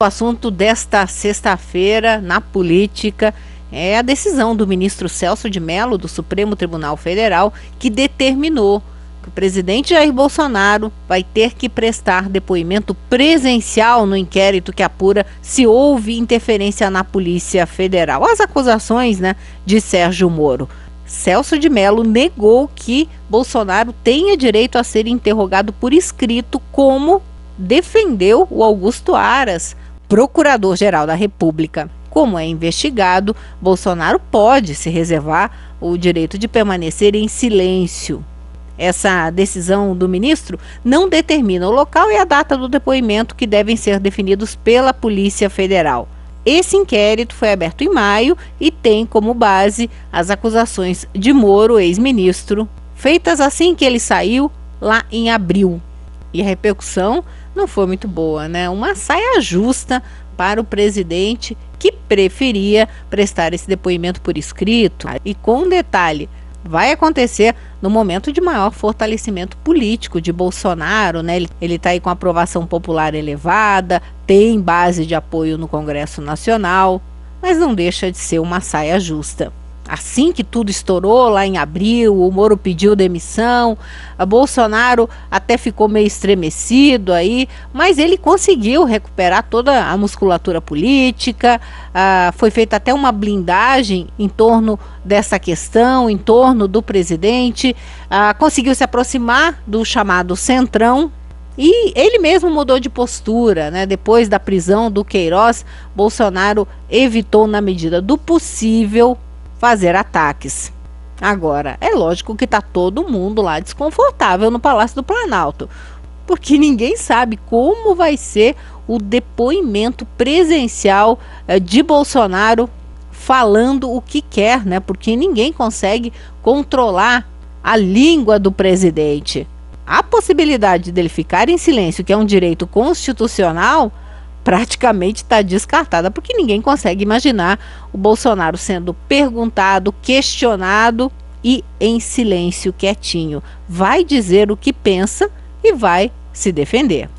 O assunto desta sexta-feira na política é a decisão do ministro Celso de Mello do Supremo Tribunal Federal que determinou que o presidente Jair Bolsonaro vai ter que prestar depoimento presencial no inquérito que apura se houve interferência na Polícia Federal. As acusações, né, de Sérgio Moro. Celso de Mello negou que Bolsonaro tenha direito a ser interrogado por escrito, como defendeu o Augusto Aras Procurador-Geral da República. Como é investigado, Bolsonaro pode se reservar o direito de permanecer em silêncio. Essa decisão do ministro não determina o local e a data do depoimento que devem ser definidos pela Polícia Federal. Esse inquérito foi aberto em maio e tem como base as acusações de Moro, ex-ministro, feitas assim que ele saiu lá em abril. E a repercussão não foi muito boa, né? Uma saia justa para o presidente que preferia prestar esse depoimento por escrito. E com detalhe, vai acontecer no momento de maior fortalecimento político de Bolsonaro, né? Ele está aí com aprovação popular elevada, tem base de apoio no Congresso Nacional, mas não deixa de ser uma saia justa assim que tudo estourou lá em abril, o Moro pediu demissão, a Bolsonaro até ficou meio estremecido aí, mas ele conseguiu recuperar toda a musculatura política, ah, foi feita até uma blindagem em torno dessa questão, em torno do presidente, ah, conseguiu se aproximar do chamado Centrão, e ele mesmo mudou de postura, né? Depois da prisão do Queiroz, Bolsonaro evitou, na medida do possível, fazer ataques. Agora, é lógico que está todo mundo lá desconfortável no Palácio do Planalto, porque ninguém sabe como vai ser o depoimento presencial eh, de Bolsonaro falando o que quer, né? Porque ninguém consegue controlar a língua do presidente. A possibilidade dele ficar em silêncio, que é um direito constitucional, praticamente está descartada, porque ninguém consegue imaginar o Bolsonaro sendo perguntado, questionado e em silêncio, quietinho. Vai dizer o que pensa e vai se defender.